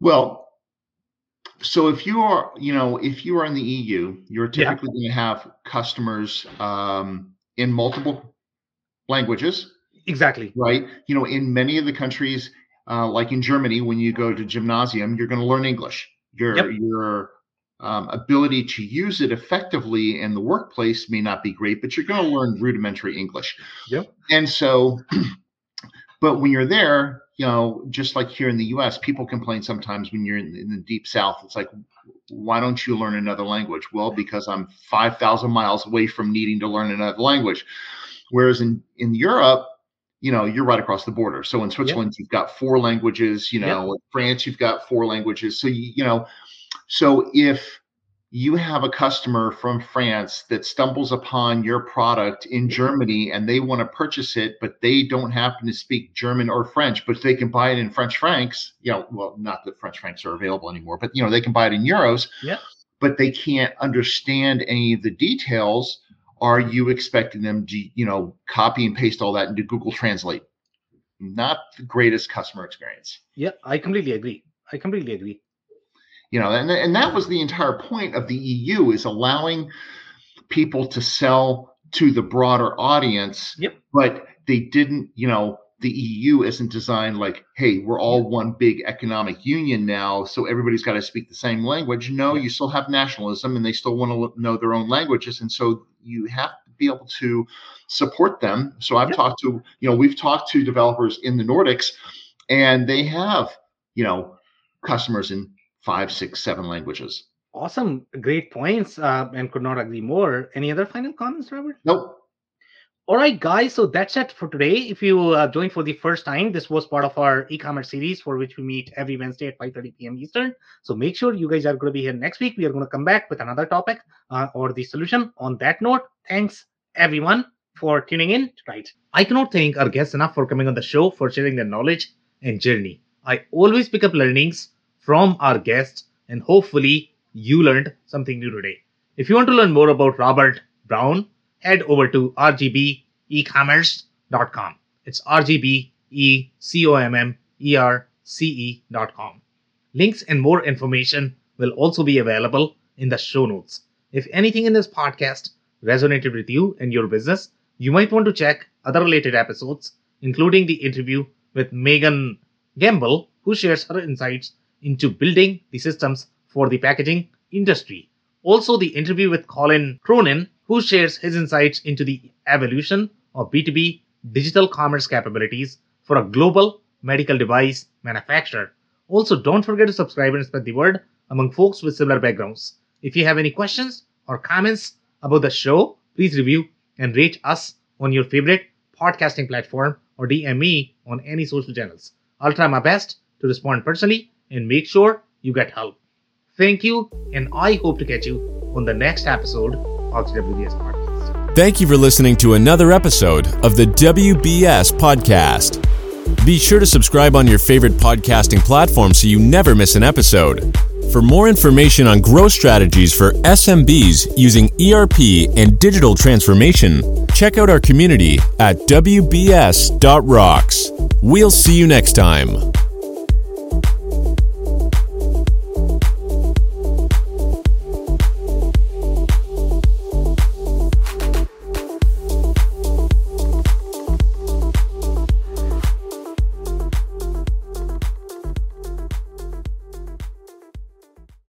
Well, so if you are, you know, if you are in the EU, you're Yeah. typically going to have customers um, in multiple languages, Exactly. right? You know, in many of the countries, uh, like in Germany, when you go to gymnasium, you're going to learn English. Your Yep. your um, ability to use it effectively in the workplace may not be great, but you're going to learn rudimentary English. Yep. And so, but when you're there, you know, just like here in the U.S., people complain sometimes when you're in, in the deep South. It's like, why don't you learn another language? Well, because I'm five thousand miles away from needing to learn another language. Whereas in in Europe, you know, you're right across the border. So in Switzerland, you've got four languages. You know, in France, you've got four languages. So you, you know, so if you have a customer from France that stumbles upon your product in Germany and they want to purchase it, but they don't happen to speak German or French, but they can buy it in French francs, you know, well, not that French francs are available anymore, but you know, they can buy it in euros, Yeah. but they can't understand any of the details. Are you expecting them to, you know, copy and paste all that into Google Translate? Not the greatest customer experience Yeah, I completely agree. I completely agree. You know and, and that was the entire point of the eu is allowing people to sell to the broader audience Yep. but they didn't you know the eu isn't designed like hey we're all one big economic union now so everybody's got to speak the same language no you still have nationalism and they still want to know their own languages and so you have to be able to support them so i've Yep. talked to you know we've talked to developers in the nordics and they have you know customers in five, six, seven languages. Awesome. Great points. Uh, and could not agree more. Any other final comments, Robert? Nope. All right, guys. So that's it for today. If you uh, joined for the first time, this was part of our e-commerce series for which we meet every Wednesday at 5:30 p.m. Eastern. So make sure you guys are going to be here next week. We are going to come back with another topic uh, or the solution. On that note, thanks everyone for tuning in tonight. I cannot thank our guests enough for coming on the show for sharing their knowledge and journey. I always pick up learnings from our guests, and hopefully you learned something new today. If you want to learn more about Robert Brown, head over to rgbecommerce.com. It's rgbecommerce.com. Links and more information will also be available in the show notes. If anything in this podcast resonated with you and your business, you might want to check other related episodes, including the interview with Megan Gamble, who shares her insights into building the systems for the packaging industry. Also, the interview with Colin Cronin, who shares his insights into the evolution of B2B digital commerce capabilities for a global medical device manufacturer. Also, don't forget to subscribe and spread the word among folks with similar backgrounds. If you have any questions or comments about the show, please review and rate us on your favorite podcasting platform or DM me on any social channels. I'll try my best to respond personally and make sure you get help. Thank you, and I hope to catch you on the next episode of the WBS Podcast. Thank you for listening to another episode of the WBS Podcast. Be sure to subscribe on your favorite podcasting platform so you never miss an episode. For more information on growth strategies for SMBs using ERP and digital transformation, check out our community at WBS.rocks. We'll see you next time.